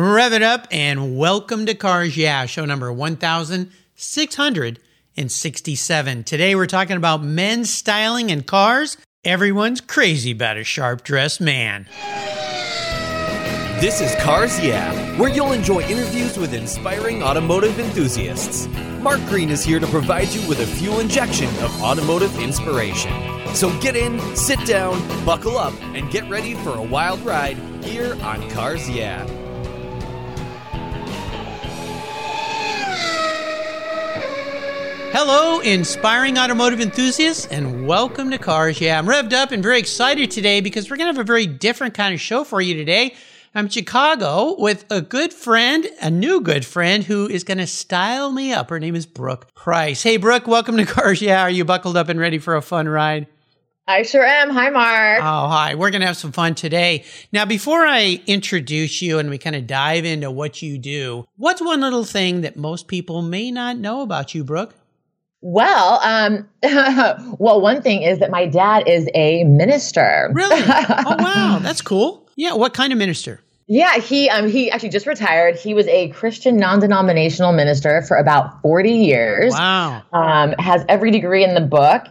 Rev it up and welcome to Cars Yeah, show number 1667. Today we're talking about men's styling and cars. Everyone's crazy about a sharp dressed man. This is Cars Yeah, where you'll enjoy interviews with inspiring automotive enthusiasts. Mark Green is here to provide you with a fuel injection of automotive inspiration. So get in, sit down, buckle up, and get ready for a wild ride here on Cars Yeah. Hello, inspiring automotive enthusiasts, and welcome to Cars Yeah. I'm revved up and very excited today because we're going to have a very different kind of show for you today. I'm Chicago with a good friend, a new good friend who is going to style me up. Her name is Brooke Price. Hey, Brooke, welcome to Cars Yeah. Are you buckled up and ready for a fun ride? I sure am. Hi, Mark. Oh, hi. We're going to have some fun today. Now, before I introduce you and we kind of dive into what you do, what's one little thing that most people may not know about you, Brooke? Well, um, well, one thing is that my dad is a minister. Really? Oh, wow. That's cool. Yeah. What kind of minister? Yeah, he um he actually just retired. He was a Christian non-denominational minister for about 40 years. Wow. Um, has every degree in the book.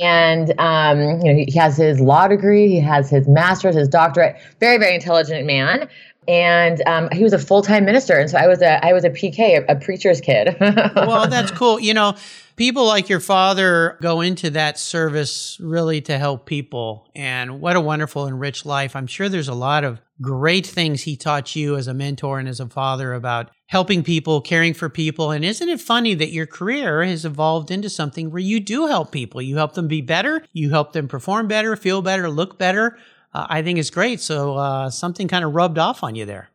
And um, you know, he has his law degree, he has his master's, his doctorate. Very, very intelligent man. And um, he was a full-time minister, and so I was a I was a PK, a, a preacher's kid. well, that's cool. You know, people like your father go into that service really to help people. And what a wonderful and rich life. I'm sure there's a lot of great things he taught you as a mentor and as a father about helping people, caring for people. And isn't it funny that your career has evolved into something where you do help people? You help them be better, you help them perform better, feel better, look better. Uh, I think it's great. So uh, something kind of rubbed off on you there.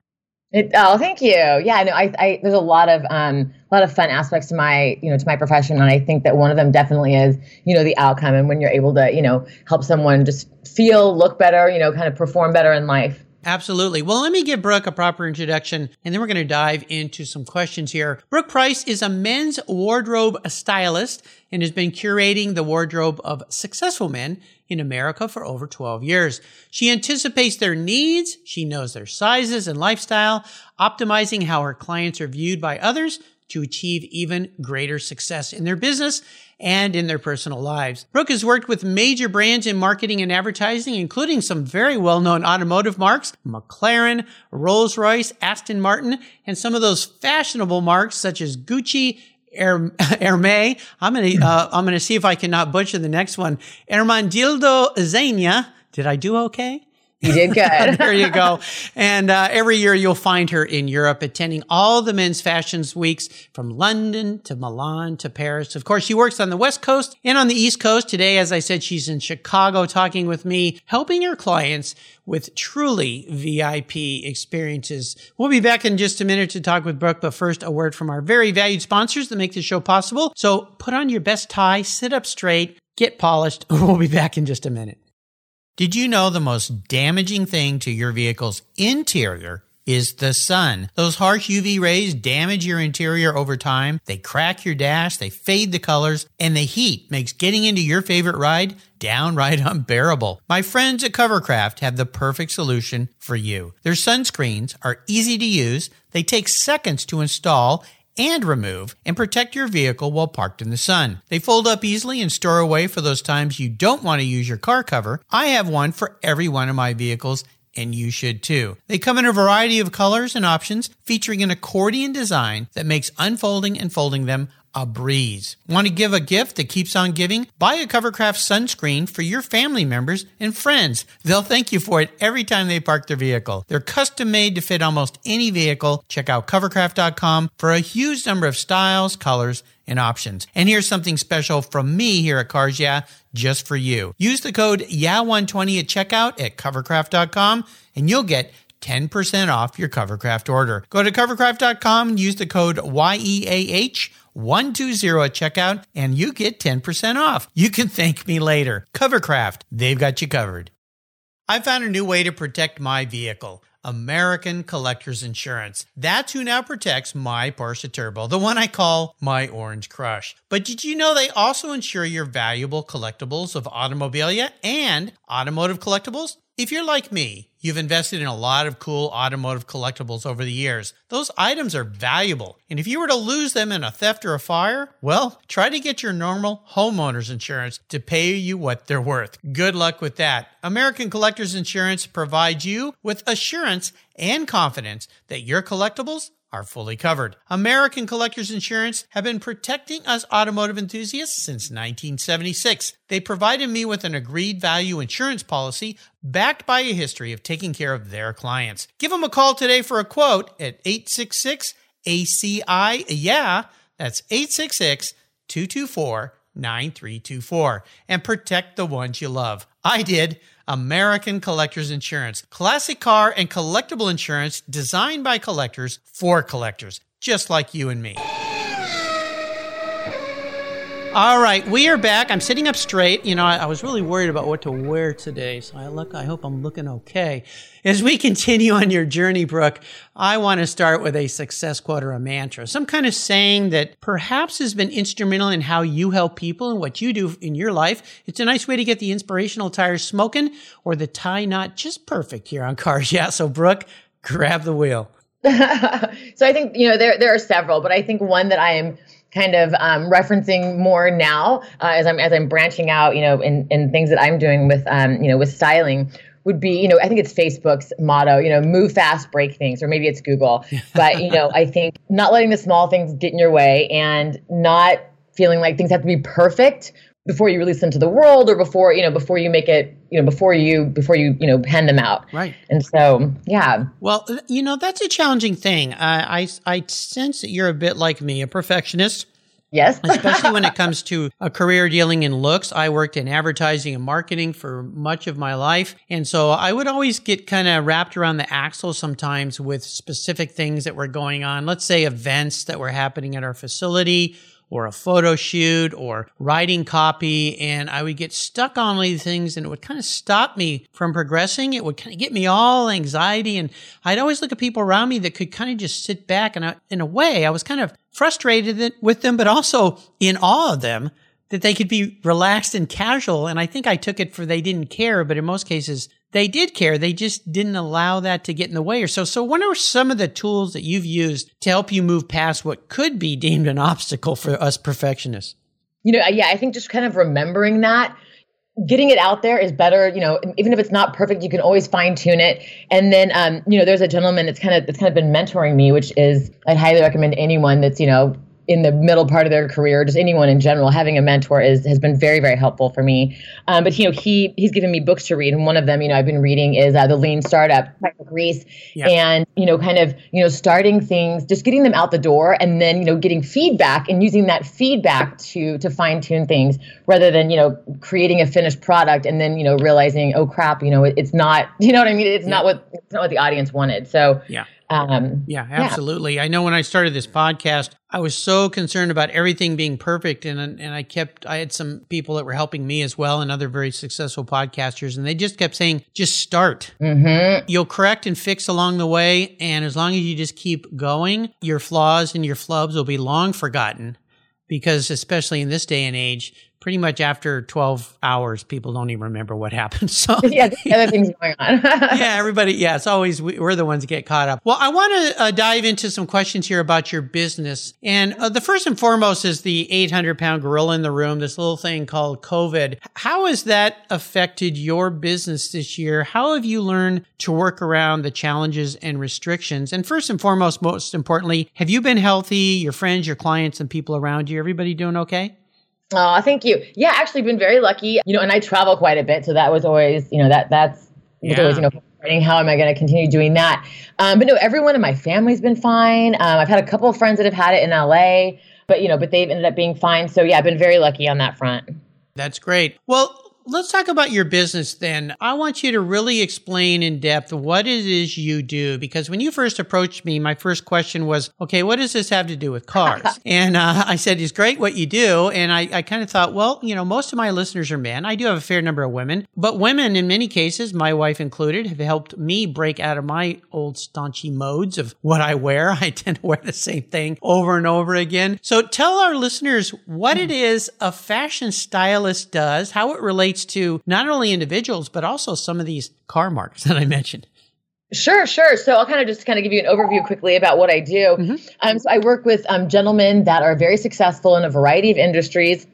It, oh, thank you. Yeah, no, I, I, there's a lot of um, a lot of fun aspects to my, you know, to my profession, and I think that one of them definitely is, you know, the outcome, and when you're able to, you know, help someone just feel, look better, you know, kind of perform better in life. Absolutely. Well, let me give Brooke a proper introduction and then we're going to dive into some questions here. Brooke Price is a men's wardrobe stylist and has been curating the wardrobe of successful men in America for over 12 years. She anticipates their needs. She knows their sizes and lifestyle, optimizing how her clients are viewed by others to achieve even greater success in their business and in their personal lives. Brooke has worked with major brands in marketing and advertising, including some very well-known automotive marks, McLaren, Rolls-Royce, Aston Martin, and some of those fashionable marks such as Gucci, Hermé. I'm gonna uh, I'm gonna see if I cannot butcher the next one. Ermenegildo Zegna. Did I do okay? You did good. there you go. And uh, every year you'll find her in Europe attending all the men's fashions weeks from London to Milan to Paris. Of course, she works on the West Coast and on the East Coast. Today, as I said, she's in Chicago talking with me, helping her clients with truly VIP experiences. We'll be back in just a minute to talk with Brooke, but first, a word from our very valued sponsors that make this show possible. So put on your best tie, sit up straight, get polished. We'll be back in just a minute. Did you know the most damaging thing to your vehicle's interior is the sun? Those harsh UV rays damage your interior over time. They crack your dash, they fade the colors, and the heat makes getting into your favorite ride downright unbearable. My friends at Covercraft have the perfect solution for you. Their sunscreens are easy to use, they take seconds to install, and remove and protect your vehicle while parked in the sun. They fold up easily and store away for those times you don't want to use your car cover. I have one for every one of my vehicles and you should too. They come in a variety of colors and options featuring an accordion design that makes unfolding and folding them a breeze. Want to give a gift that keeps on giving? Buy a Covercraft sunscreen for your family members and friends. They'll thank you for it every time they park their vehicle. They're custom made to fit almost any vehicle. Check out covercraft.com for a huge number of styles, colors, and options. And here's something special from me here at Cars Yeah, just for you. Use the code YAH120 at checkout at covercraft.com and you'll get 10% off your Covercraft order. Go to covercraft.com and use the code YEAH 120 at checkout and you get 10% off. You can thank me later. Covercraft, they've got you covered. I found a new way to protect my vehicle. American Collectors Insurance. That's who now protects my Porsche Turbo, the one I call my Orange Crush. But did you know they also insure your valuable collectibles of automobilia and automotive collectibles? If you're like me, you've invested in a lot of cool automotive collectibles over the years. Those items are valuable, and if you were to lose them in a theft or a fire, well, try to get your normal homeowner's insurance to pay you what they're worth. Good luck with that. American Collectors Insurance provides you with assurance and confidence that your collectibles are fully covered. American Collectors Insurance have been protecting us automotive enthusiasts since 1976. They provided me with an agreed value insurance policy backed by a history of taking care of their clients. Give them a call today for a quote at 866 ACI. Yeah, that's 866 224 9324 and protect the ones you love. I did. American Collectors Insurance. Classic car and collectible insurance designed by collectors for collectors, just like you and me. All right, we are back. I'm sitting up straight. You know, I, I, was really worried about what to wear today, so I look. I hope I'm looking okay. As we continue on your journey, Brooke, I want to start with a success quote or a mantra, some kind of saying that perhaps has been instrumental in how you help people and what you do in your life. It's a nice way to get the inspirational tires smoking or the tie knot just perfect here on Cars. Yeah, so Brooke, grab the wheel. so I think you know there there are several, but I think one that I am kind of um, referencing more now uh, as I'm as I'm branching out, you know, in, in things that I'm doing with um, you know with styling would be, you know, I think it's Facebook's motto, you know, move fast, break things, or maybe it's Google. But you know, I think not letting the small things get in your way and not feeling like things have to be perfect before you release them to the world or before you know before you make it you know before you before you you know pen them out right and so yeah well uh, you know that's a challenging thing i i, I sense that you're a bit like me a perfectionist Yes. Especially when it comes to a career dealing in looks. I worked in advertising and marketing for much of my life. And so I would always get kind of wrapped around the axle sometimes with specific things that were going on. Let's say events that were happening at our facility or a photo shoot or writing copy. And I would get stuck on these things and it would kind of stop me from progressing. It would kind of get me all anxiety. And I'd always look at people around me that could kind of just sit back. And I, in a way, I was kind of frustrated with them, but also in awe of them that they could be relaxed and casual. And I think I took it for they didn't care, but in most cases, they did care. They just didn't allow that to get in the way or so. So what are some of the tools that you've used to help you move past what could be deemed an obstacle for us perfectionists? You know, yeah, I think just kind of remembering that getting it out there is better you know even if it's not perfect you can always fine tune it and then um, you know there's a gentleman that's kind of that's kind of been mentoring me which is i'd highly recommend anyone that's you know in the middle part of their career, just anyone in general, having a mentor is has been very very helpful for me. Um, but you know, he he's given me books to read, and one of them, you know, I've been reading is uh, the Lean Startup by Ries, yeah. and you know, kind of you know, starting things, just getting them out the door, and then you know, getting feedback and using that feedback to to fine tune things, rather than you know, creating a finished product and then you know, realizing, oh crap, you know, it, it's not, you know what I mean? It's yeah. not what it's not what the audience wanted. So yeah um, yeah, absolutely. Yeah. I know when I started this podcast, I was so concerned about everything being perfect, and and I kept I had some people that were helping me as well, and other very successful podcasters, and they just kept saying, just start. Mm-hmm. You'll correct and fix along the way, and as long as you just keep going, your flaws and your flubs will be long forgotten. Because especially in this day and age, pretty much after 12 hours, people don't even remember what happened. So yeah, other things going on. yeah, everybody. Yeah, it's always we, are the ones that get caught up. Well, I want to uh, dive into some questions here about your business, and uh, the first and foremost is the 800 pound gorilla in the room. This little thing called COVID. How has that affected your business this year? How have you learned to work around the challenges and restrictions? And first and foremost, most importantly, have you been healthy? Your friends, your clients, and people around you, everybody doing okay? Oh, thank you. Yeah, actually been very lucky. You know, and I travel quite a bit, so that was always, you know, that that's yeah. always, you know, how am I going to continue doing that? Um, but no, everyone in my family's been fine. Um, I've had a couple of friends that have had it in LA, but you know, but they've ended up being fine. So yeah, I've been very lucky on that front. That's great. Well, let's talk about your business then. I want you to really explain in depth what it is you do because when you first approached me, my first question was, okay, what does this have to do with cars? and uh, I said, it's great what you do. And I, I kind of thought, well, you know, most of my listeners are men. I do have a fair number of women, but women in many cases, my wife included, have helped me break out of my old staunchy modes of what I wear. I tend to wear the same thing over and over again. So tell our listeners what it is a fashion stylist does, how it relates relates to not only individuals, but also some of these car marks that I mentioned. Sure, sure. So I'll kind of just kind of give you an overview quickly about what I do. Mm-hmm. Um, so I work with um, gentlemen that are very successful in a variety of industries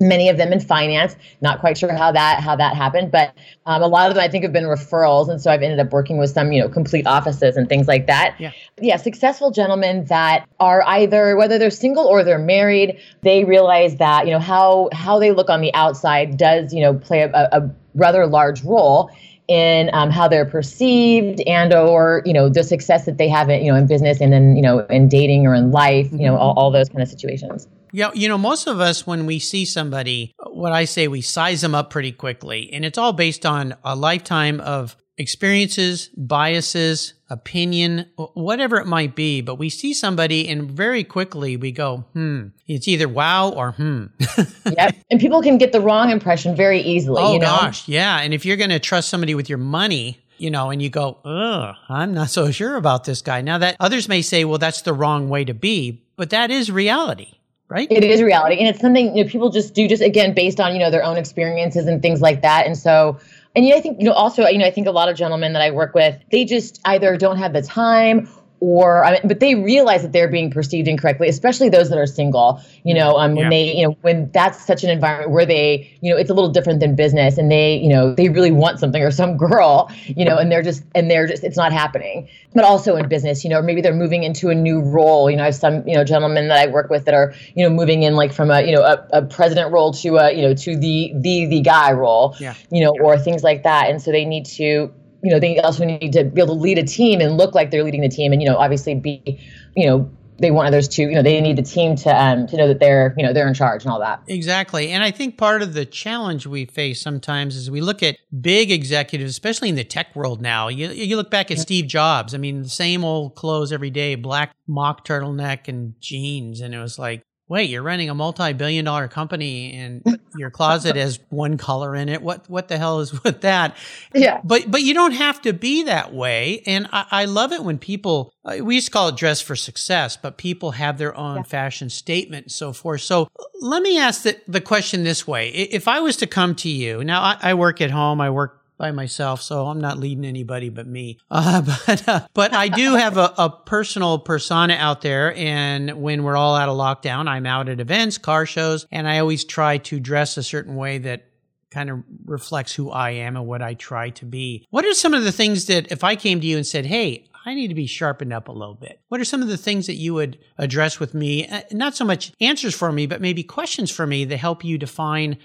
many of them in finance. Not quite sure how that how that happened but um, a lot of them i think have been referrals. And so i've ended up working with some you know complete offices and things like that. Yeah, yeah successful gentlemen that are either whether they're single or they're married they realize that you know how how they look on the outside does you know play a, a rather large role in um, how they're perceived and or you know the success that they have in you know in business and then you know in dating or in life you know all, all those kind of situations yeah, you know, most of us, when we see somebody, what I say, we size them up pretty quickly. And it's all based on a lifetime of experiences, biases, opinion, whatever it might be. But we see somebody and very quickly we go, hmm, it's either wow or hmm. yep. And people can get the wrong impression very easily. Oh, you know? gosh. Yeah. And if you're going to trust somebody with your money, you know, and you go, ugh, I'm not so sure about this guy. Now that others may say, well, that's the wrong way to be, but that is reality right? It is reality, and it's something you know people just do just again based on you know their own experiences and things like that. And so, and yeah, I think you know also you know I think a lot of gentlemen that I work with they just either don't have the time or I mean, but they realize that they're being perceived incorrectly, especially those that are single. You know, um, when yeah. they, you know, when that's such an environment where they, you know, it's a little different than business, and they, you know, they really want something or some girl, you know, and they're just, and they're just, it's not happening. But also in business, you know, maybe they're moving into a new role. You know, I have some, you know, gentlemen that I work with that are, you know, moving in like from a, you know, a, a president role to a, you know, to the the the guy role, yeah. you know, or things like that, and so they need to you know, they also need to be able to lead a team and look like they're leading the team, and you know, obviously be, you know, they want others to, you know, they need the team to um, to know that they're, you know, they're in charge and all that. Exactly, and I think part of the challenge we face sometimes is we look at big executives, especially in the tech world now. You you look back at. Steve Jobs. I mean, the same old clothes every day, black mock turtleneck and jeans, and it was like, wait, you're running a multi-billion dollar company and your closet has one color in it. What what the hell is with that? Yeah. But but you don't have to be that way. And I, I love it when people uh, we used to call it dress for success, but people have their own yeah. fashion statement and so forth. So let me ask the, the question this way. If I was to come to you, now I, I work at home, I work by myself, so I'm not leading anybody but me. Uh, but uh, but I do have a, a, personal persona out there, and when we're all out of lockdown, I'm out at events, car shows, and I always try to dress a certain way that kind of reflects who I am and what I try to be. What are some of the things that if I came to you and said, "Hey," I need to be sharpened up a little bit. What are some of the things that you would address with me? Uh, not so much answers for me, but maybe questions for me that help you define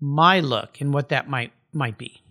my look and what that might might be.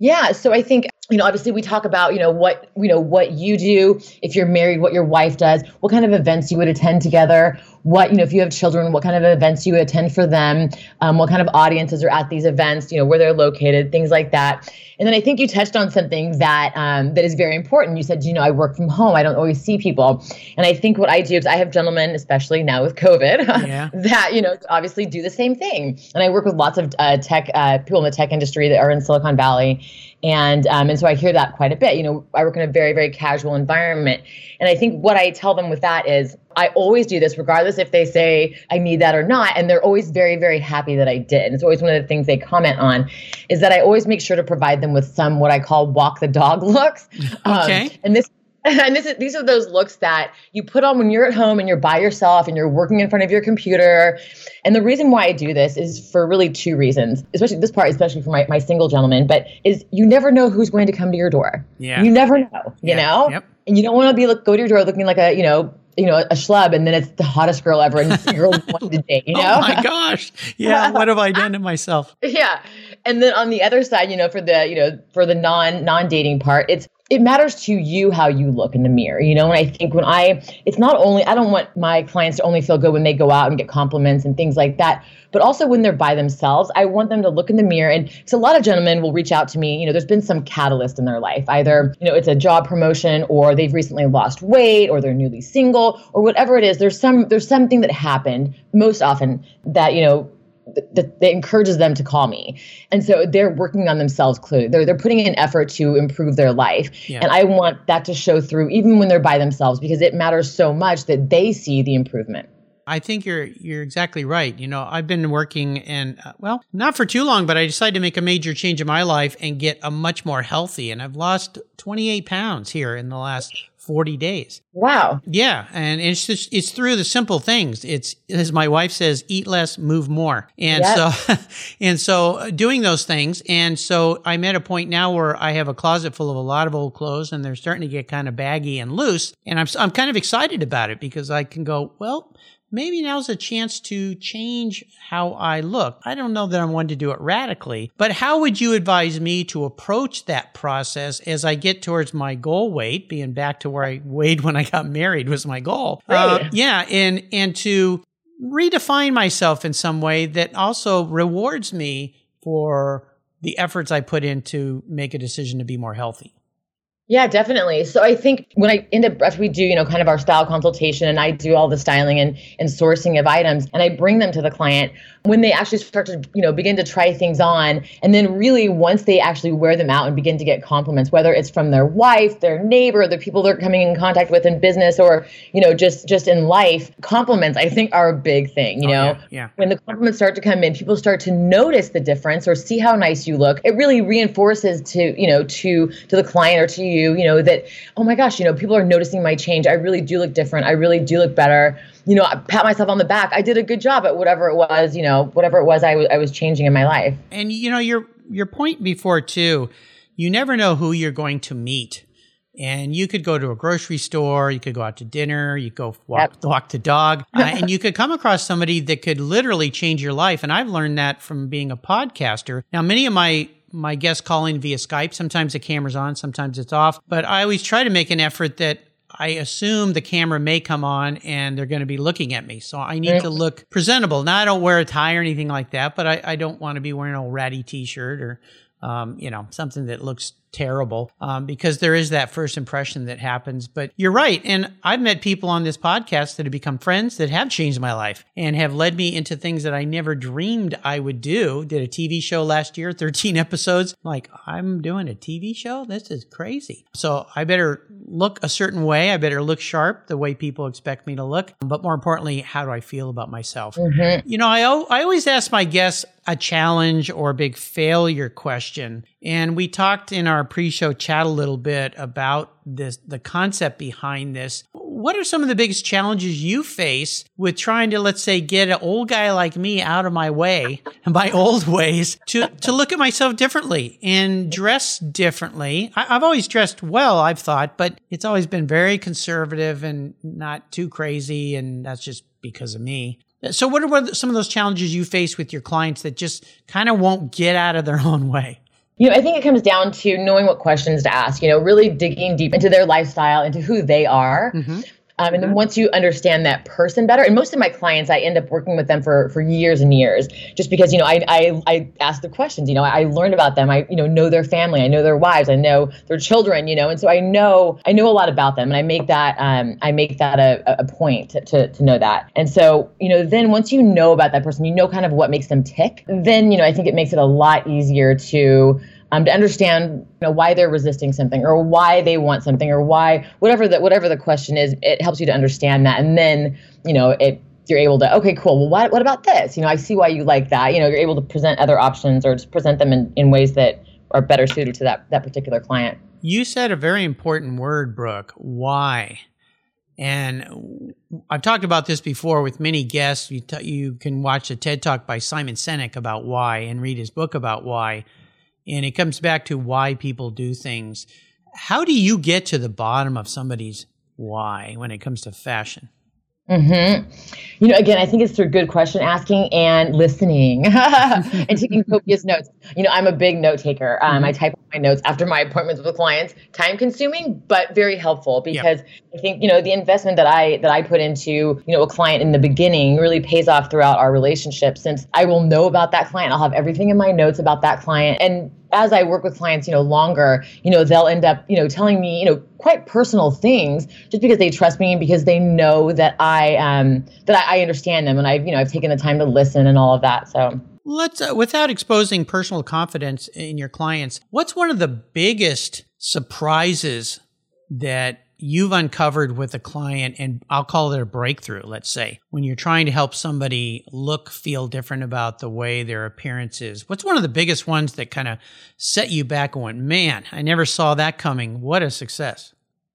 Yeah, so I think you know obviously we talk about you know what you know what you do if you're married what your wife does what kind of events you would attend together what you know if you have children what kind of events you would attend for them um, what kind of audiences are at these events you know where they're located things like that. And then i think you touched on something that um, that is very important. You said you know i work from home. I don't always see people. And i think what i do is i have gentlemen especially now with covid yeah. that you know obviously do the same thing. And i work with lots of uh, tech uh, people in the tech industry that are in silicon valley and um, and so I hear that quite a bit. You know, I work in a very very casual environment, and I think what I tell them with that is I always do this, regardless if they say I need that or not, and they're always very very happy that I did. And it's always one of the things they comment on is that I always make sure to provide them with some what I call walk the dog looks. Okay. Um, and this and this is, these are those looks that you put on when you're at home and you're by yourself and you're working in front of your computer. And the reason why I do this is for really two reasons, especially this part, especially for my, my single gentleman, but is you never know who's going to come to your door. Yeah. You never know, you yeah. know? Yep. And you don't want to be like, go to your door looking like a, you know, you know, a schlub and then it's the hottest girl ever and it's the girl you wanted to date, you oh know? Oh my gosh. Yeah. what have I done to myself? Yeah. And then on the other side, you know, for the, you know, for the non non dating part, it's it matters to you how you look in the mirror, you know. And I think when I, it's not only I don't want my clients to only feel good when they go out and get compliments and things like that, but also when they're by themselves. I want them to look in the mirror, and so a lot of gentlemen will reach out to me. You know, there's been some catalyst in their life, either you know it's a job promotion, or they've recently lost weight, or they're newly single, or whatever it is. There's some there's something that happened most often that you know that, that encourages them to call me. And so they're working on themselves clearly. They're, they're putting in effort to improve their life. Yeah. And I want that to show through even when they're by themselves because it matters so much that they see the improvement. I think you're you're exactly right. You know, I've been working and uh, well, not for too long, but I decided to make a major change in my life and get a much more healthy. And I've lost 28 pounds here in the last 40 days. Wow. Yeah, and it's just it's through the simple things. It's as my wife says, eat less, move more. And yep. so and so uh, doing those things and so I'm at a point now where I have a closet full of a lot of old clothes and they're starting to get kind of baggy and loose and I'm I'm kind of excited about it because I can go, well, maybe now's a chance to change how I look. I don't know that I'm one to do it radically, but how would you advise me to approach that process as I get towards my goal weight, being back to where I weighed when I got married was my goal. Uh, right. Uh, yeah. And, and to redefine myself in some way that also rewards me for the efforts I put in to make a decision to be more healthy. Yeah, definitely. So I think when I end up after we do, you know, kind of our style consultation and I do all the styling and, and sourcing of items and I bring them to the client, when they actually start to, you know, begin to try things on, and then really once they actually wear them out and begin to get compliments, whether it's from their wife, their neighbor, the people they're coming in contact with in business or, you know, just just in life, compliments I think are a big thing. You oh, know, yeah, yeah. when the compliments start to come in, people start to notice the difference or see how nice you look. It really reinforces to, you know, to to the client or to you you, you know, that, oh my gosh, you know, people are noticing my change. I really do look different. I really do look better. You know, I pat myself on the back. I did a good job at whatever it was, you know, whatever it was I, w- I was changing in my life. And, you know, your, your point before too, you never know who you're going to meet. And you could go to a grocery store, you could go out to dinner, you go walk, yep. walk the dog, uh, and you could come across somebody that could literally change your life. And I've learned that from being a podcaster. Now, many of my my guests calling via Skype. Sometimes the camera's on, sometimes it's off. But I always try to make an effort that I assume the camera may come on and they're going to be looking at me. So I need to look presentable. Now I don't wear a tie or anything like that, but I, I don't want to be wearing a ratty t-shirt or, um, you know, something that looks terrible um, because there is that first impression that happens. But you're right. And I've met people on this podcast that have become friends that have changed my life and have led me into things that I never dreamed I would do. Did a TV show last year, 13 episodes. Like, I'm doing a TV show? This is crazy. So I better look a certain way. I better look sharp the way people expect me to look. But more importantly, how do I feel about myself? Mm-hmm. You know, I, I always ask my guests a challenge or a big failure question. And we talked in our pre-show chat a little bit about this, the concept behind this. What are some of the biggest challenges you face with trying to, let's say, get an old guy like me out of my way and my old ways to, to look at myself differently and dress differently? I, I've always dressed well, I've thought, but it's always been very conservative and not too crazy. And that's just because of me. So, what are some of those challenges you face with your clients that just kind of won't get out of their own way? You know, I think it comes down to knowing what questions to ask, you know, really digging deep into their lifestyle, into who they are. Mm-hmm. Um, and then once you understand that person better, and most of my clients, I end up working with them for for years and years, just because you know I I, I ask the questions. You know, I, I learn about them. I you know know their family. I know their wives. I know their children. You know, and so I know I know a lot about them, and I make that um I make that a, a point to, to to know that. And so you know then once you know about that person, you know kind of what makes them tick. Then you know I think it makes it a lot easier to um, to understand you know, why they're resisting something or why they want something or why whatever the whatever the question is it helps you to understand that. And then you know it you're able to okay cool. Well what, what about this? You know i see why you like that. You know you're able to present other options or just present them in, in ways that are better suited to that that particular client. You said a very important word brooke why? And I've talked about this before with many guests. You, t- you can watch a TED talk by Simon Sinek about why and read his book about why. And it comes back to why people do things. How do you get to the bottom of somebody's why when it comes to fashion? Mm-hmm. You know, again, I think it's through good question asking and listening and taking copious notes. You know, I'm a big note taker. Um, mm-hmm. I type my notes after my appointments with clients. Time consuming, but very helpful because yep. I think you know the investment that I that I put into you know a client in the beginning really pays off throughout our relationship. Since I will know about that client, I'll have everything in my notes about that client, and as I work with clients, you know, longer, you know, they'll end up, you know, telling me, you know, quite personal things just because they trust me and because they know that I um that I, I understand them and I've, you know, I've taken the time to listen and all of that. So let's uh, without exposing personal confidence in your clients, what's one of the biggest surprises that you've uncovered with a client and I'll call it a breakthrough, let's say, when you're trying to help somebody look, feel different about the way their appearance is? What's one of the biggest ones that kind of set you back and went, man, I never saw that coming. What a success.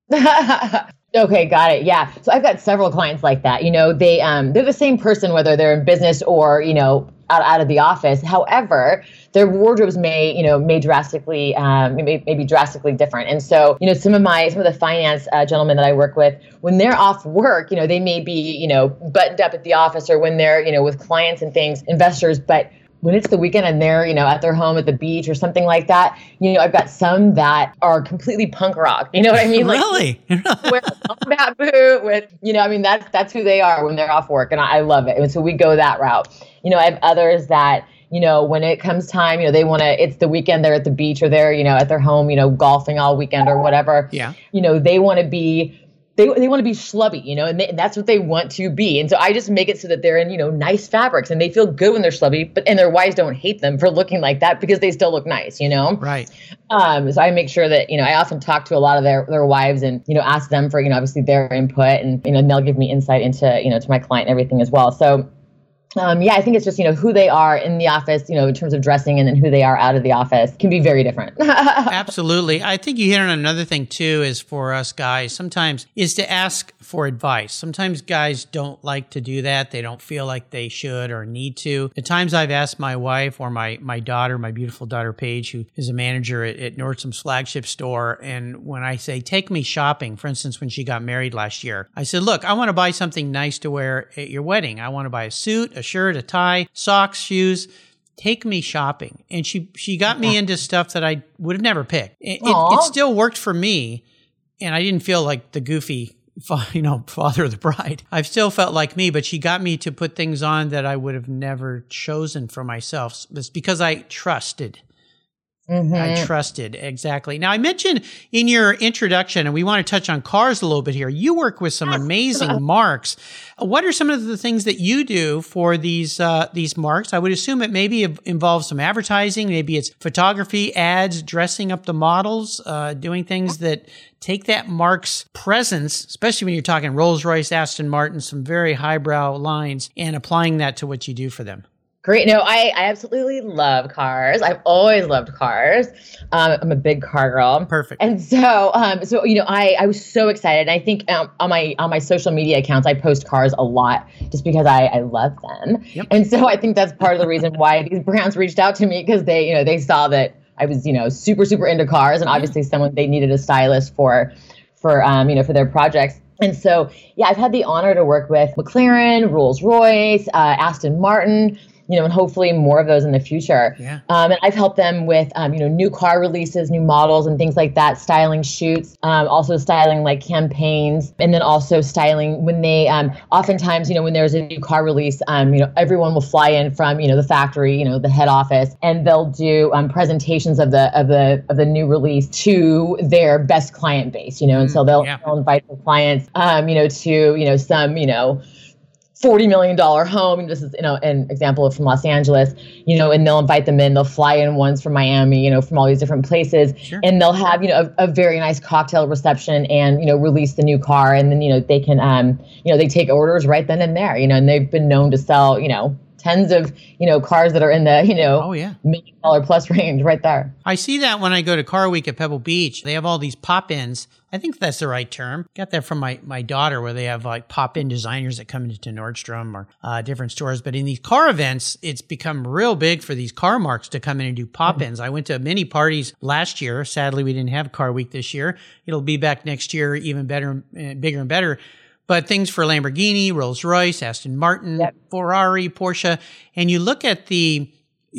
Okay, got it. Yeah. So I've got several clients like that. You know, they um they're the same person whether they're in business or, you know, out, out of the office. However, their wardrobes may, you know, may drastically, um, may, may be drastically different. And so, you know, some of my, some of the finance uh, gentlemen that I work with, when they're off work, you know, they may be, you know, buttoned up at the office or when they're, you know, with clients and things, investors, but when it's the weekend and they're, you know, at their home at the beach or something like that, you know, I've got some that are completely punk rock. You know what I mean? Like, really? wear a combat boot with, you know, I mean, that's that's who they are when they're off work, and I, I love it. And so we go that route. You know, I have others that you know, when it comes time, you know, they want to, it's the weekend, they're at the beach or they're, you know, at their home, you know, golfing all weekend or whatever. Yeah. You know, they want to be they, they want to be schlubby, you know, and, they, and, that's what they want to be. And so I just make it so that they're in, you know, nice fabrics and they feel good when they're schlubby, but and their wives don't hate them for looking like that because they still look nice, you know? Right. Um, so I make sure that, you know, I often talk to a lot of their, their wives and, you know, ask them for, you know, obviously their input and, you know, and they'll give me insight into, you know, to my client and everything as well. So um, yeah, I think it's just, you know, who they are in the office, you know, in terms of dressing and then who they are out of the office can be very different. Absolutely. I think you hit on another thing too is for us guys sometimes is to ask for advice. Sometimes guys don't like to do that. They don't feel like they should or need to. The times I've asked my wife or my, my daughter, my beautiful daughter Paige, who is a manager at, at Nordstrom's flagship store. And when I say, take me shopping, for instance, when she got married last year, I said, look, I want to buy something nice to wear at your wedding. I want to buy a suit, a shirt, a tie, socks, shoes. Take me shopping. And she she got me into stuff that i would have never picked. It, it, it, still worked for me and i didn't feel like the goofy you know father of the bride. I've still felt like me but she got me to put things on that i would have never chosen for myself it's because i trusted Mm-hmm. I trusted exactly. Now I mentioned in your introduction, and we want to touch on cars a little bit here. You work with some amazing marks. What are some of the things that you do for these uh, these marks? I would assume it maybe involves some advertising. Maybe it's photography, ads, dressing up the models, uh, doing things that take that mark's presence, especially when you're talking Rolls Royce, Aston Martin, some very highbrow lines, and applying that to what you do for them. Great. No, I, I absolutely love cars. I've always loved cars. Um, I'm a big car girl. Perfect. And so, um, so you know, I, I was so excited. And I think um, on my on my social media accounts, I post cars a lot just because I, I love them. Yep. And so I think that's part of the reason why these brands reached out to me because they you know they saw that I was you know super super into cars and obviously someone they needed a stylist for for um, you know for their projects. And so, yeah, I've had the honor to work with McLaren, Rolls Royce, uh, Aston Martin you know, and hopefully more of those in the future. Yeah. Um, and I've helped them with, um, you know, new car releases, new models, and things like that, styling shoots, um, also styling like campaigns, and then also styling when they, um, oftentimes, you know, when there's a new car release, um, you know, everyone will fly in from, you know, the factory, you know, the head office, and they'll do um, presentations of the of the of the new release to their best client base, you know, and so mm, they'll, yeah. they'll invite the clients, um, you know, to you know some, you know forty million dollar home. This is you know an example from Los Angeles. You know, and they'll invite them in. They'll fly in ones from Miami. You know, from all these different places, sure. and they'll have you know a, a, very nice cocktail reception and you know release the new car, and then you know they can um you know they take orders right then and there. You know, and they've been known to sell you know tens of you know cars that are in the you know oh yeah million dollar plus range right there. I see that when I go to Car Week at Pebble Beach. They have all these pop ins. I think that's the right term. Got that from my my daughter, where they have like pop in designers that come into Nordstrom or uh, different stores. But in these car events, it's become real big for these car marks to come in and do pop ins. Mm-hmm. I went to many parties last year. Sadly, we didn't have Car Week this year. It'll be back next year, even better, uh, bigger and better but things for Lamborghini, Rolls Royce, Aston Martin, yep. Ferrari, Porsche. And you look at the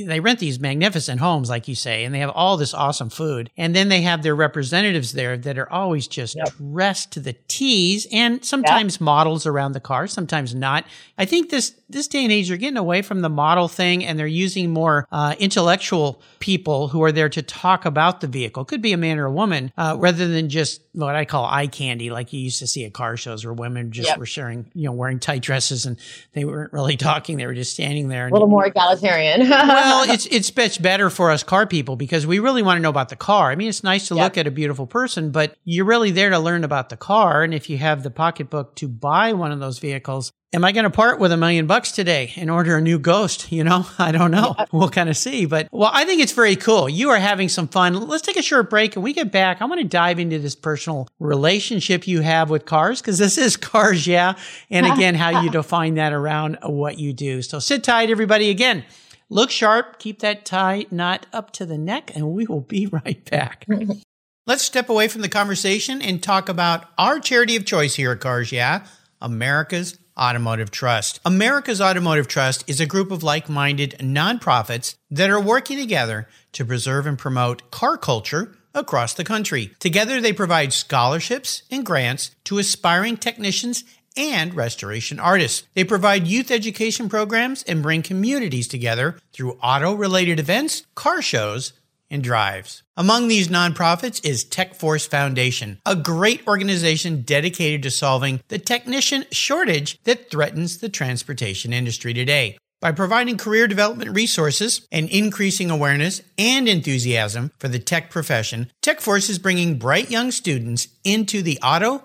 they rent these magnificent homes, like you say, and they have all this awesome food. And then they have their representatives there that are always just yep. dressed to the T's and sometimes yep. models around the car, sometimes not. I think this, this day and age, they're getting away from the model thing and they're using more uh, intellectual people who are there to talk about the vehicle. Could be a man or a woman, uh, rather than just what I call eye candy, like you used to see at car shows where women just yep. were sharing, you know, wearing tight dresses and they weren't really talking. They were just standing there. a little more egalitarian. well, well, it's it's much better for us car people because we really want to know about the car. I mean, it's nice to yep. look at a beautiful person, but you're really there to learn about the car. And if you have the pocketbook to buy one of those vehicles, am I going to part with a million bucks today and order a new ghost? You know, I don't know. We'll kind of see. But well, I think it's very cool. You are having some fun. Let's take a short break and we get back. I want to dive into this personal relationship you have with cars because this is cars, yeah. And again, how you define that around what you do. So sit tight, everybody. Again, look sharp, keep that tie knot up to the neck, and we will be right back. Let's step away from the conversation and talk about our charity of choice here at Cars Yeah, America's Automotive Trust. America's Automotive Trust is a group of like minded nonprofits that are working together to preserve and promote car culture across the country. Together, they provide scholarships and grants to aspiring technicians and restoration artists. They provide youth education programs and bring communities together through auto related events, car shows, and drives. Among these nonprofits is TechForce Foundation, a great organization dedicated to solving the technician shortage that threatens the transportation industry today. By providing career development resources and increasing awareness and enthusiasm for the tech profession, TechForce is bringing bright young students into the auto,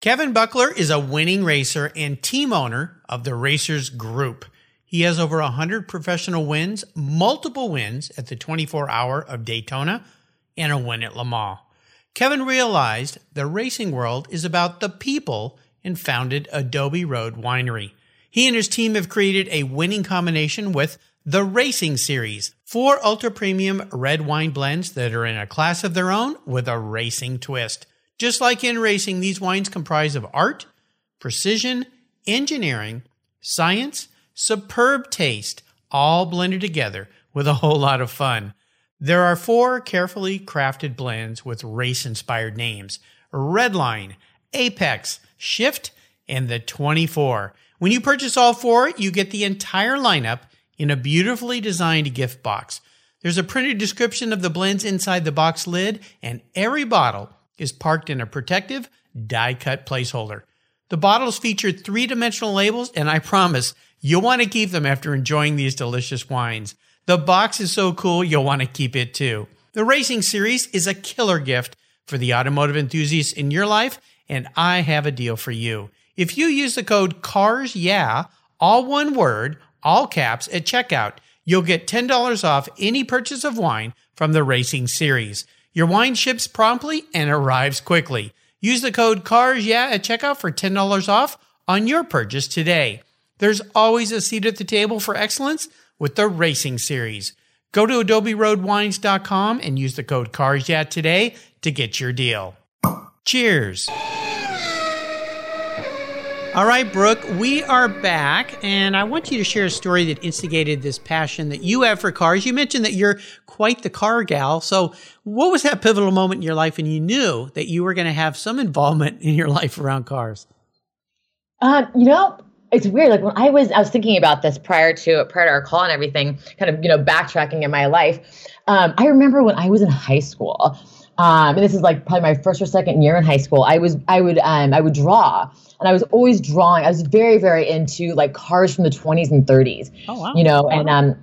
Kevin Buckler is a winning racer and team owner of the Racers Group. He has over 100 professional wins, multiple wins at the 24 hour of Daytona, and a win at Le Mans. Kevin realized the racing world is about the people and founded Adobe Road Winery. He and his team have created a winning combination with the Racing Series, four ultra premium red wine blends that are in a class of their own with a racing twist. Just like in racing, these wines comprise of art, precision, engineering, science, superb taste, all blended together with a whole lot of fun. There are four carefully crafted blends with race inspired names Redline, Apex, Shift, and the 24. When you purchase all four, you get the entire lineup in a beautifully designed gift box. There's a printed description of the blends inside the box lid, and every bottle is parked in a protective, die cut placeholder. The bottles feature three dimensional labels, and I promise you'll want to keep them after enjoying these delicious wines. The box is so cool, you'll want to keep it too. The Racing Series is a killer gift for the automotive enthusiasts in your life, and I have a deal for you. If you use the code CARS yeah, all one word, all caps at checkout, you'll get $10 off any purchase of wine from the Racing Series. Your wine ships promptly and arrives quickly. Use the code CARS yeah at checkout for $10 off on your purchase today. There's always a seat at the table for excellence with the Racing Series. Go to adoberoadwines.com and use the code CARS yeah today to get your deal. Cheers. All right, Brooke, we are back, and I want you to share a story that instigated this passion that you have for cars. You mentioned that you're quite the car gal. So, what was that pivotal moment in your life and you knew that you were going to have some involvement in your life around cars? Uh, you know, it's weird. Like when I was, I was thinking about this prior to prior to our call and everything, kind of you know backtracking in my life. Um, I remember when I was in high school. Um, and this is like probably my first or second year in high school. I was I would um, I would draw, and I was always drawing. I was very very into like cars from the 20s and 30s. Oh wow! You know, and um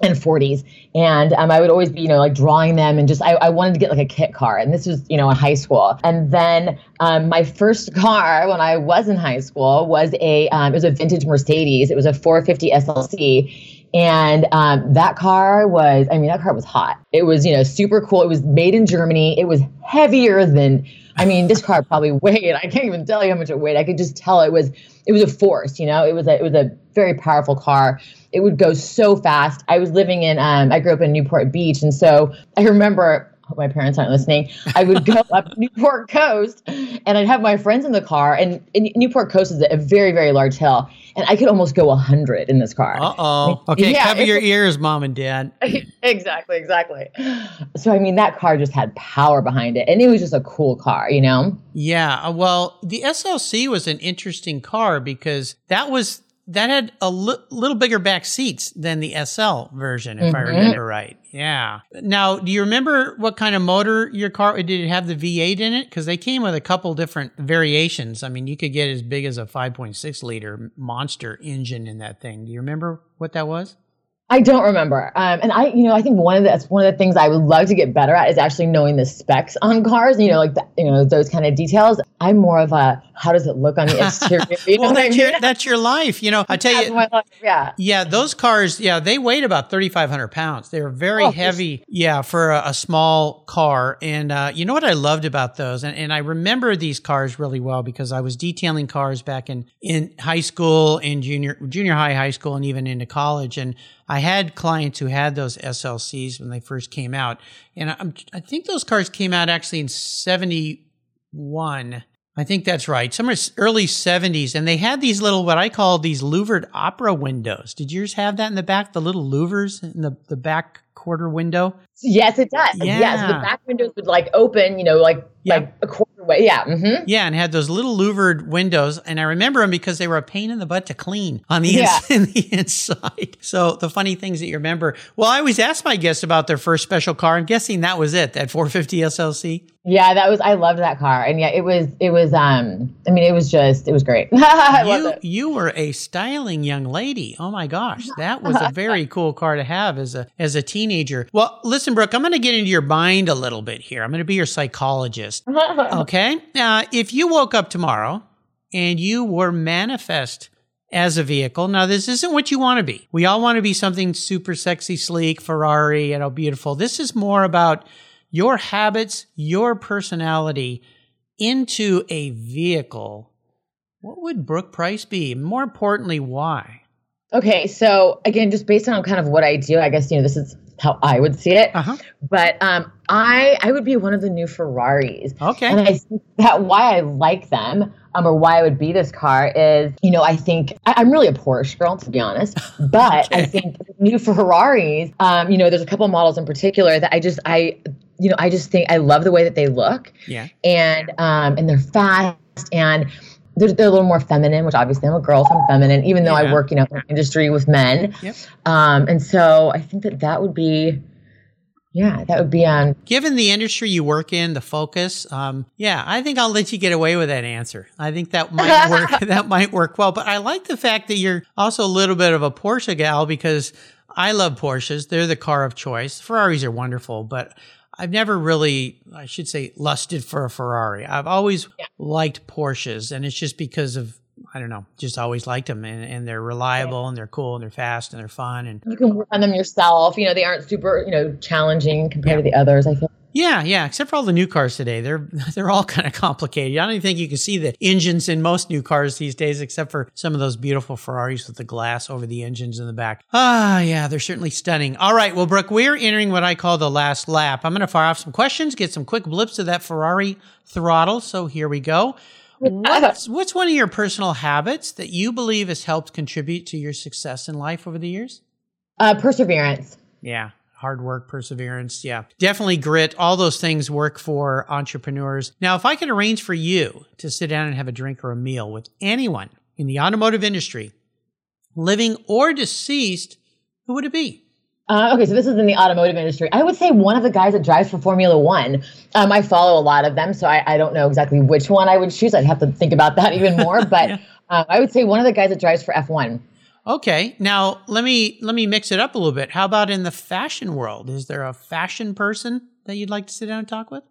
and 40s and um, i would always be you know like drawing them and just I, I wanted to get like a kit car and this was you know in high school and then um, my first car when i was in high school was a um, it was a vintage mercedes it was a 450 slc and um, that car was, I mean, that car was hot. It was, you know, super cool. It was made in Germany. It was heavier than, I mean, this car probably weighed. I can't even tell you how much it weighed. I could just tell it was, it was a force. You know, it was a, it was a very powerful car. It would go so fast. I was living in, um, I grew up in Newport Beach, and so I remember hope my parents aren't listening. I would go up Newport Coast and I'd have my friends in the car. And, and Newport Coast is a very, very large hill. And I could almost go 100 in this car. Uh oh. Okay, yeah, cover your ears, mom and dad. exactly, exactly. So, I mean, that car just had power behind it. And it was just a cool car, you know? Yeah. Uh, well, the SLC was an interesting car because that was that had a li- little bigger back seats than the SL version, if mm-hmm. I remember right. Yeah. Now, do you remember what kind of motor your car did it have the V8 in it? Because they came with a couple different variations. I mean, you could get as big as a 5.6 liter monster engine in that thing. Do you remember what that was? I don't remember. Um, and I, you know, I think one of the that's one of the things I would love to get better at is actually knowing the specs on cars. You know, like the, you know those kind of details. I'm more of a how does it look on the exterior? You well, that's, I mean? your, that's your life. You know, I tell you, life, yeah, yeah, those cars, yeah, they weighed about 3,500 pounds. They're very oh, heavy, yeah, for a, a, small car. And uh, you know what I loved about those, and, and I remember these cars really well because I was detailing cars back in in high school and junior junior high, high school, and even into college, and I had clients who had those SLCs when they first came out, and I, I think those cars came out actually in '71. I think that's right. Some early 70s. And they had these little, what I call these louvered opera windows. Did yours have that in the back? The little louvers in the, the back quarter window? Yes, it does. Yeah. Yes. The back windows would like open, you know, like, like a quarter way. Yeah. Mm-hmm. Yeah, and had those little louvered windows, and I remember them because they were a pain in the butt to clean on the, yeah. ins- in the inside. So the funny things that you remember. Well, I always ask my guests about their first special car. I'm guessing that was it, that 450 SLC. Yeah, that was. I loved that car, and yeah, it was. It was. Um, I mean, it was just. It was great. you you were a styling young lady. Oh my gosh, that was a very cool car to have as a as a teenager. Well, listen, Brooke, I'm going to get into your mind a little bit here. I'm going to be your psychologist. okay, uh, if you woke up tomorrow and you were manifest as a vehicle. Now, this isn't what you want to be. We all want to be something super sexy, sleek, Ferrari, you know, beautiful. This is more about your habits, your personality into a vehicle, what would Brooke Price be? More importantly, why? Okay, so again, just based on kind of what I do, I guess you know this is how I would see it. Uh-huh. But um, I I would be one of the new Ferraris. Okay, and I think that why I like them. Um, or why I would be this car is, you know, I think I, am really a Porsche girl, to be honest. But okay. I think new Ferraris, um, you know, there's a couple models in particular that I just, I, you know, I just think I love the way that they look. Yeah. And um, and they're fast and they're, they're a little more feminine, which obviously I'm a girl, so I'm feminine, even though yeah. I work, you know, in industry with men. Yep. Um, and so I think that that would be, yeah, that would be on. Given the industry you work in, the focus, um, yeah, I think I'll let you get away with that answer. I think that might work. that might work well. But I like the fact that you're also a little bit of a Porsche gal because I love Porsches. They're the car of choice. Ferraris are wonderful, but I've never really, I should say, lusted for a Ferrari. I've always yeah. liked Porsches, and it's just because of I don't know, just always liked them, and, and they're reliable, and they're cool, and they're fast, and they're fun, and you can work on them yourself. You know, they aren't super, you know, challenging compared yeah. to the others. I feel. Yeah, yeah. Except for all the new cars today, they're they're all kind of complicated. I don't even think you can see the engines in most new cars these days, except for some of those beautiful Ferraris with the glass over the engines in the back. Ah, yeah, they're certainly stunning. All right, well, Brooke, we're entering what I call the last lap. I'm going to fire off some questions, get some quick blips of that Ferrari throttle. So here we go. What's, what's one of your personal habits that you believe has helped contribute to your success in life over the years? Uh, perseverance. Yeah, hard work, perseverance. Yeah, definitely grit. All those things work for entrepreneurs. Now, if I could arrange for you to sit down and have a drink or a meal with anyone in the automotive industry, living or deceased, who would it be? Uh, okay, so this is in the automotive industry. I would say one of the guys that drives for Formula One. Um, I follow a lot of them, so I, I, don't know exactly which one I would choose. I'd have to think about that even more. But yeah. uh, I would say one of the guys that drives for F1. Okay. Now let me let me mix it up a little bit. How about in the fashion world? Is there a fashion person that you'd like to sit down and talk with?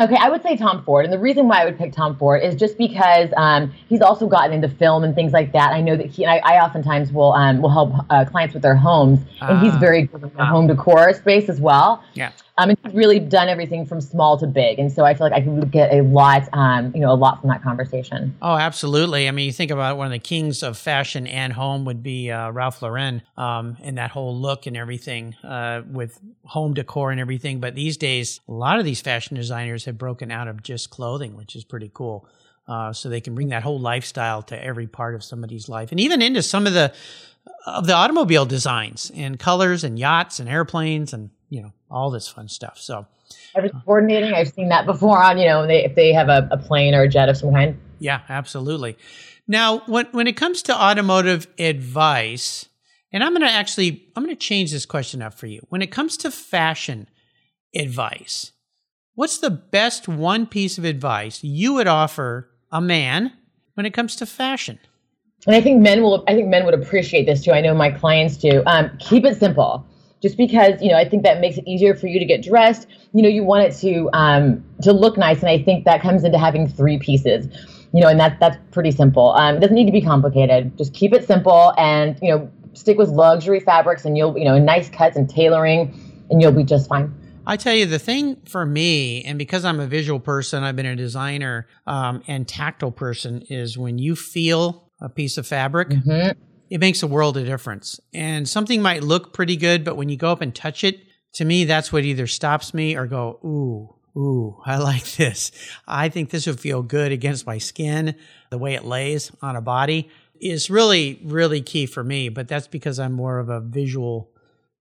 Okay, I would say Tom Ford, and the reason why I would pick Tom Ford is just because um, he's also gotten into film and things like that. I know that he, I, I oftentimes will um, will help uh, clients with their homes, and he's ah. very good in the home decor space as well. Yeah. Um, he's really done everything from small to big, and so I feel like I could get a lot, um, you know, a lot from that conversation. Oh, absolutely. I mean, you think about one of the kings of fashion and home would be uh, Ralph Lauren, um, and that whole look and everything uh, with home decor and everything. But these days, a lot of these fashion designers have broken out of just clothing, which is pretty cool. Uh, so they can bring that whole lifestyle to every part of somebody's life, and even into some of the of the automobile designs and colors and yachts and airplanes and you know all this fun stuff. So every coordinating, I've seen that before on you know they, if they have a, a plane or a jet of some kind. Yeah, absolutely. Now, when when it comes to automotive advice, and I'm going to actually I'm going to change this question up for you. When it comes to fashion advice, what's the best one piece of advice you would offer a man when it comes to fashion? And I think men will. I think men would appreciate this too. I know my clients do. Um, keep it simple just because you know I think that makes it easier for you to get dressed. You know, you want it to um, to look nice, and I think that comes into having three pieces. You know, and that's that's pretty simple. Um, it doesn't need to be complicated. Just keep it simple, and you know, stick with luxury fabrics, and you'll you know nice cuts and tailoring, and you'll be just fine. I tell you, the thing for me, and because I'm a visual person, I've been a designer um, and tactile person, is when you feel a piece of fabric. Mm-hmm it makes a world of difference. And something might look pretty good, but when you go up and touch it, to me, that's what either stops me or go, ooh, ooh, I like this. I think this would feel good against my skin. The way it lays on a body is really, really key for me. But that's because I'm more of a visual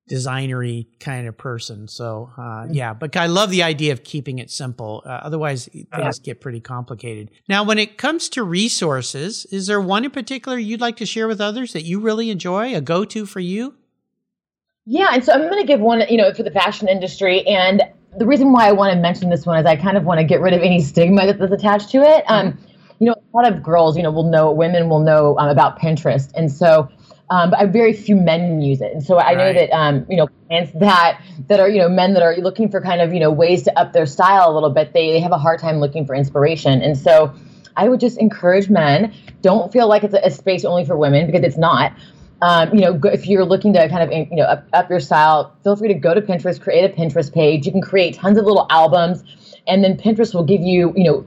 designery kind of person. So uh, mm-hmm. yeah, but I love the idea of keeping it simple. Uh, otherwise, things get pretty complicated. Now, when it comes to resources, is there one in particular you'd like to share with others that you really enjoy, a go-to for you? Yeah, and so I'm going to give one, you know, for the fashion industry, and the reason why I want to mention this one is I kind of want to get rid of any stigma that's attached to it. Um, mm-hmm. you know, a lot of girls, you know, will know, women will know um, about Pinterest, and so um, but very few men use it. And so I know that um, you know clients that that are you know men that are looking for kind of you know ways to up their style a little bit. They, they have a hard time looking for inspiration. And so I would just encourage men don't feel like it's a, a space only for women because it's not. Um, you know, if you're looking to kind of you know up, up your style, feel free to go to Pinterest, create a Pinterest page. You can create tons of little albums, and then Pinterest will give you you know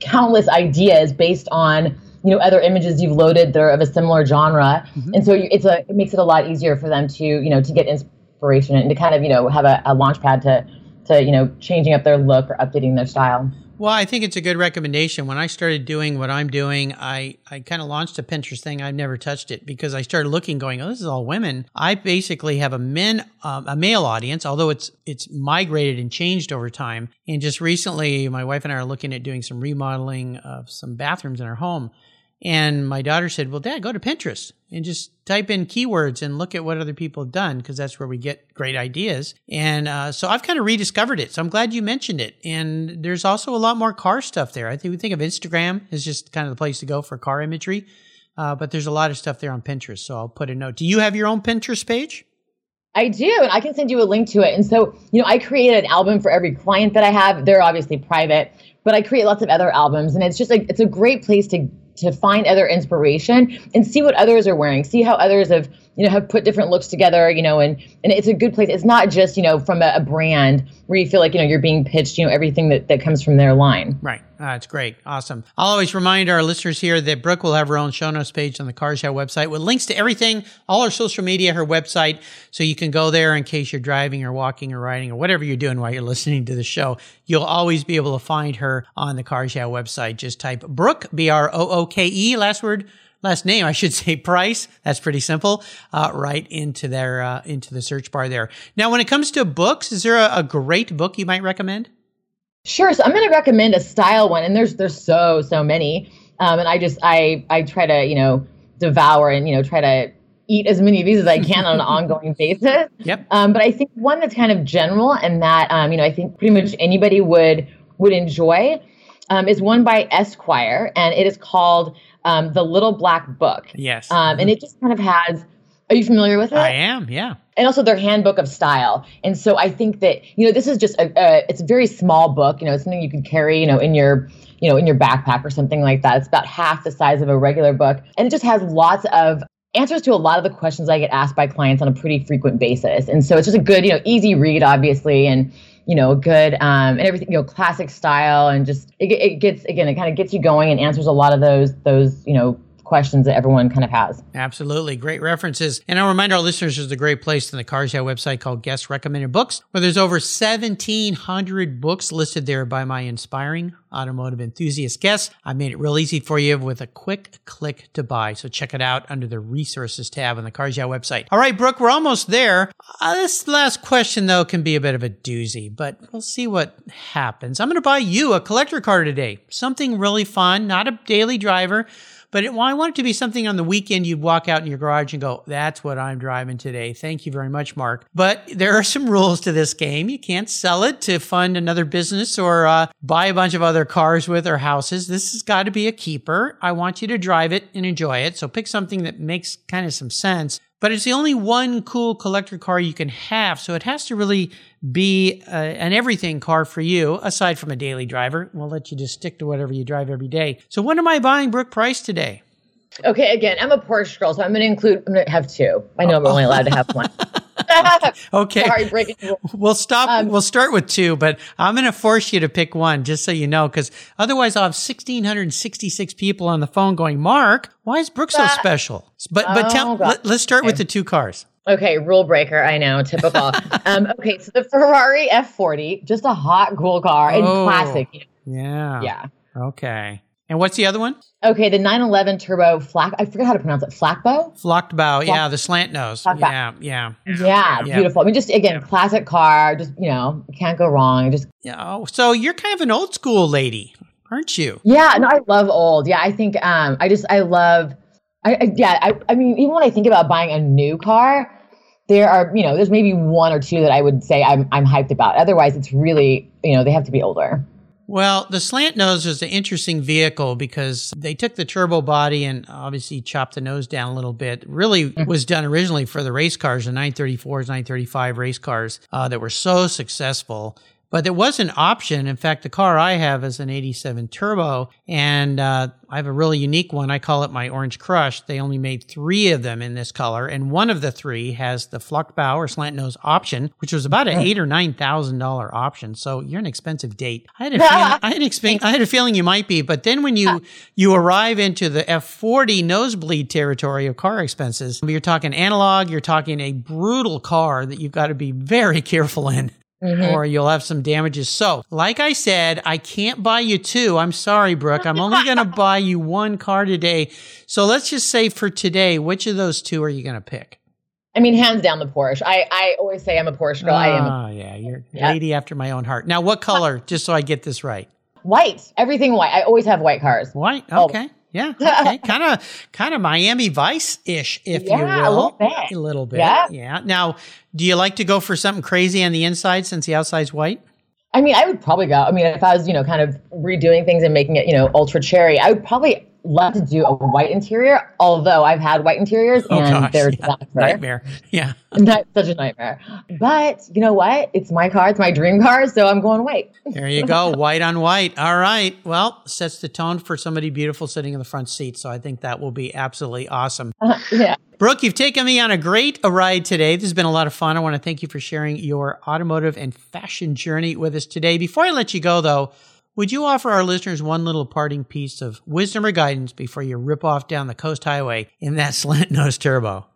countless ideas based on you know other images you've loaded that are of a similar genre mm-hmm. and so it's a it makes it a lot easier for them to you know to get inspiration and to kind of you know have a, a launch pad to to you know changing up their look or updating their style well, I think it's a good recommendation. When I started doing what I'm doing, I, I kind of launched a Pinterest thing. I've never touched it because I started looking, going, "Oh, this is all women." I basically have a men, um, a male audience, although it's it's migrated and changed over time. And just recently, my wife and I are looking at doing some remodeling of some bathrooms in our home. And my daughter said, Well, dad, go to Pinterest and just type in keywords and look at what other people have done because that's where we get great ideas. And uh, so I've kind of rediscovered it. So I'm glad you mentioned it. And there's also a lot more car stuff there. I think we think of Instagram as just kind of the place to go for car imagery. Uh, but there's a lot of stuff there on Pinterest. So I'll put a note. Do you have your own Pinterest page? I do, and I can send you a link to it. And so, you know, I created an album for every client that I have. They're obviously private, but I create lots of other albums, and it's just like it's a great place to to find other inspiration and see what others are wearing, see how others have, you know, have put different looks together, you know, and and it's a good place. It's not just, you know, from a, a brand where you feel like, you know, you're being pitched, you know, everything that, that comes from their line. Right. That's great. Awesome. I'll always remind our listeners here that Brooke will have her own show notes page on the Cars Yeah website with links to everything, all her social media, her website. So you can go there in case you're driving or walking or riding or whatever you're doing while you're listening to the show. You'll always be able to find her on the Cars Yeah website. Just type Brooke, B R O O K E, last word last name, I should say price. That's pretty simple. Uh, right into their uh, into the search bar there. Now, when it comes to books, is there a, a great book you might recommend? Sure. So I'm going to recommend a style one, and there's there's so so many, um, and I just I I try to you know devour and you know try to eat as many of these as I can on an ongoing basis. Yep. Um, but I think one that's kind of general and that um, you know I think pretty much anybody would would enjoy um, is one by Esquire, and it is called um, The Little Black Book. Yes. Um, and it just kind of has. Are you familiar with it? I am. Yeah. And also their handbook of style. And so I think that you know this is just a, a it's a very small book. You know, it's something you could carry. You know, in your you know in your backpack or something like that. It's about half the size of a regular book, and it just has lots of answers to a lot of the questions I get asked by clients on a pretty frequent basis. And so it's just a good, you know, easy read, obviously, and you know, good um, and everything, you know, classic style, and just it, it gets again, it kind of gets you going and answers a lot of those those you know questions that everyone kind of has. Absolutely. Great references. And I'll remind our listeners there's a great place on the Cars Yeah website called Guest Recommended Books, where there's over 1,700 books listed there by my inspiring automotive enthusiast guests. I made it real easy for you with a quick click to buy. So check it out under the resources tab on the Cars Yeah website. All right, Brooke, we're almost there. Uh, this last question, though, can be a bit of a doozy, but we'll see what happens. I'm going to buy you a collector car today. Something really fun, not a daily driver but it, well, I want it to be something on the weekend you'd walk out in your garage and go, that's what I'm driving today. Thank you very much, Mark. But there are some rules to this game. You can't sell it to fund another business or uh, buy a bunch of other cars with or houses. This has got to be a keeper. I want you to drive it and enjoy it. So pick something that makes kind of some sense but it's the only one cool collector car you can have. So it has to really be uh, an everything car for you, aside from a daily driver. We'll let you just stick to whatever you drive every day. So what am I buying Brooke Price today? Okay, again, I'm a Porsche girl, so I'm going to include, I'm going to have two. I know I'm only allowed to have one. okay. Sorry, breaking We'll stop. Um, we'll start with two, but I'm going to force you to pick one, just so you know, because otherwise I'll have 1,666 people on the phone going, Mark, why is Brooke so special? But but oh, tell, let, us start okay. with the two cars. Okay, rule breaker. I know, typical. um, okay, so the Ferrari F40, just a hot, cool car and oh, classic. Yeah. Yeah. Okay. And what's the other one? Okay, the 911 turbo flak. I forget how to pronounce it. Flakbow. Flocked bow. Yeah, the slant nose. Yeah, yeah, yeah, yeah. Beautiful. I mean, just again, yeah. classic car. Just you know, can't go wrong. Just yeah. Oh, so you're kind of an old school lady, aren't you? Yeah. No, I love old. Yeah, I think. Um, I just I love. I, I yeah. I I mean, even when I think about buying a new car, there are you know, there's maybe one or two that I would say I'm I'm hyped about. Otherwise, it's really you know they have to be older. Well, the slant nose was an interesting vehicle because they took the turbo body and obviously chopped the nose down a little bit. Really mm-hmm. was done originally for the race cars, the 934s, 935 race cars uh, that were so successful. But it was an option. In fact, the car I have is an 87 turbo and uh, I have a really unique one. I call it my Orange Crush. They only made three of them in this color. And one of the three has the bow or slant nose option, which was about an eight or nine thousand dollar option. So you're an expensive date. I had a feeling, I had, expe- I had a feeling you might be, but then when you, you arrive into the F40 nosebleed territory of car expenses, you're talking analog, you're talking a brutal car that you've got to be very careful in. Mm-hmm. or you'll have some damages. So, like I said, I can't buy you two. I'm sorry, Brooke. I'm only going to buy you one car today. So let's just say for today, which of those two are you going to pick? I mean, hands down the Porsche. I, I always say I'm a Porsche girl. Oh, I am. Oh, yeah. You're a lady after my own heart. Now, what color, just so I get this right? White. Everything white. I always have white cars. White. Okay. Yeah. Okay. kind of, kind of Miami Vice ish, if yeah, you will. A little bit. A little bit. Yeah. Yeah. Now, do you like to go for something crazy on the inside since the outside's white? I mean, I would probably go. I mean, if I was, you know, kind of redoing things and making it, you know, ultra cherry, I would probably love to do a white interior, although I've had white interiors oh, and gosh, they're yeah. nightmare. Yeah. Not such a nightmare. But you know what? It's my car, it's my dream car, so I'm going white. there you go. White on white. All right. Well, sets the tone for somebody beautiful sitting in the front seat. So I think that will be absolutely awesome. Uh, yeah. Brooke, you've taken me on a great ride today. This has been a lot of fun. I want to thank you for sharing your automotive and fashion journey with us today. Before I let you go, though, would you offer our listeners one little parting piece of wisdom or guidance before you rip off down the coast highway in that slant nose turbo?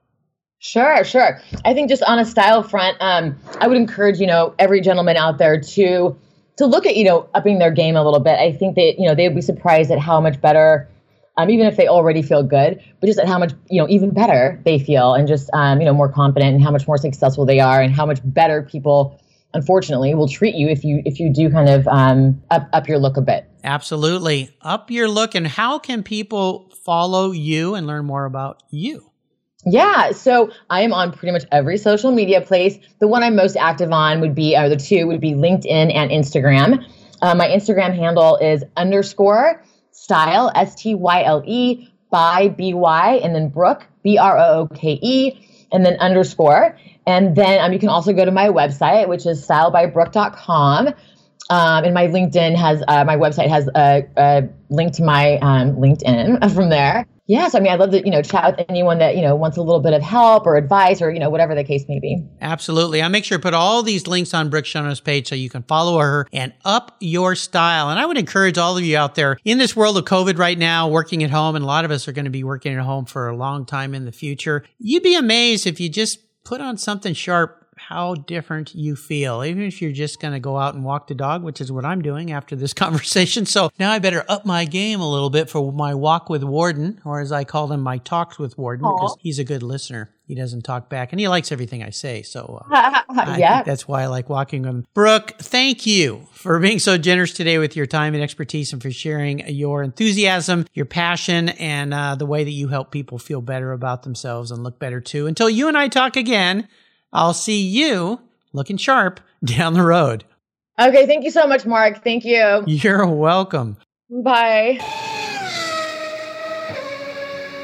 Sure, sure. I think just on a style front, um, I would encourage you know every gentleman out there to to look at you know upping their game a little bit. I think that you know they would be surprised at how much better, um, even if they already feel good, but just at how much you know even better they feel, and just um, you know more confident, and how much more successful they are, and how much better people unfortunately will treat you if you if you do kind of um, up up your look a bit. Absolutely, up your look. And how can people follow you and learn more about you? Yeah, so I am on pretty much every social media place. The one I'm most active on would be, or the two would be LinkedIn and Instagram. Uh, my Instagram handle is underscore style S T Y L E by B Y and then Brooke B R O O K E and then underscore. And then um, you can also go to my website, which is stylebybrooke.com. Um, and my LinkedIn has, uh, my website has a, a link to my um, LinkedIn from there. Yes, I mean, I'd love to, you know, chat with anyone that, you know, wants a little bit of help or advice or, you know, whatever the case may be. Absolutely. I'll make sure to put all these links on Brooke Shauno's page so you can follow her and up your style. And I would encourage all of you out there in this world of COVID right now, working at home, and a lot of us are going to be working at home for a long time in the future. You'd be amazed if you just put on something sharp how different you feel, even if you're just going to go out and walk the dog, which is what I'm doing after this conversation. So now I better up my game a little bit for my walk with Warden, or as I call him, my talks with Warden, because he's a good listener. He doesn't talk back and he likes everything I say. So uh, yeah, that's why I like walking with him. Brooke, thank you for being so generous today with your time and expertise and for sharing your enthusiasm, your passion, and uh, the way that you help people feel better about themselves and look better too. Until you and I talk again, I'll see you looking sharp down the road. Okay. Thank you so much, Mark. Thank you. You're welcome. Bye.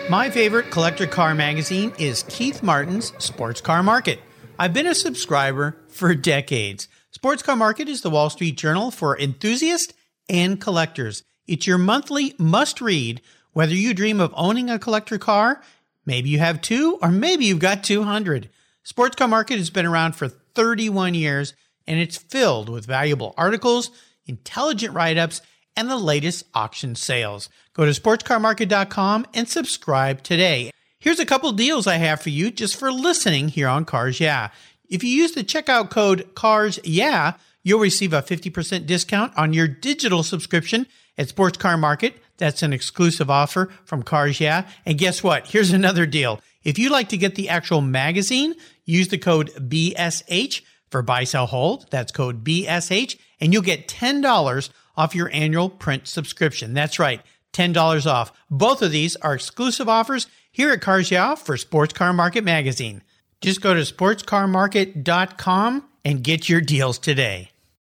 My favorite collector car magazine is Keith Martin's Sports Car Market. I've been a subscriber for decades. Sports Car Market is the Wall Street Journal for enthusiasts and collectors. It's your monthly must read, whether you dream of owning a collector car, maybe you have two, or maybe you've got 200. Sports Car Market has been around for 31 years and it's filled with valuable articles, intelligent write ups, and the latest auction sales. Go to sportscarmarket.com and subscribe today. Here's a couple deals I have for you just for listening here on Cars Yeah. If you use the checkout code CARS Yeah, you'll receive a 50% discount on your digital subscription at Sports Car Market. That's an exclusive offer from Cars Yeah. And guess what? Here's another deal. If you'd like to get the actual magazine, use the code BSH for buy, sell, hold. That's code BSH, and you'll get $10 off your annual print subscription. That's right, $10 off. Both of these are exclusive offers here at Cars Yeah for Sports Car Market Magazine. Just go to sportscarmarket.com and get your deals today.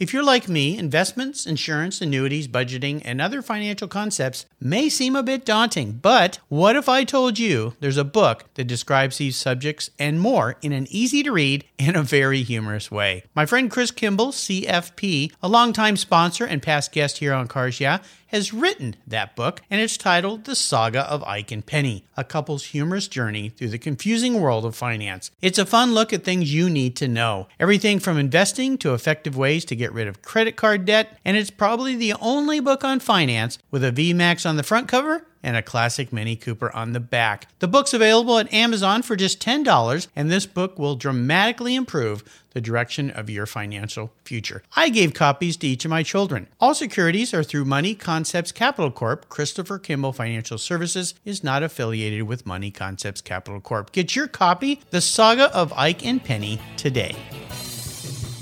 If you're like me, investments, insurance, annuities, budgeting, and other financial concepts may seem a bit daunting, but what if I told you there's a book that describes these subjects and more in an easy to read and a very humorous way? My friend Chris Kimball, CFP, a longtime sponsor and past guest here on Cars Yeah, has written that book, and it's titled The Saga of Ike and Penny, a couple's humorous journey through the confusing world of finance. It's a fun look at things you need to know everything from investing to effective ways to get rid of credit card debt, and it's probably the only book on finance with a VMAX on the front cover and a classic Mini Cooper on the back. The book's available at Amazon for just $10, and this book will dramatically improve the direction of your financial future. I gave copies to each of my children. All securities are through Money Concepts Capital Corp. Christopher Kimball Financial Services is not affiliated with Money Concepts Capital Corp. Get your copy, The Saga of Ike and Penny, today.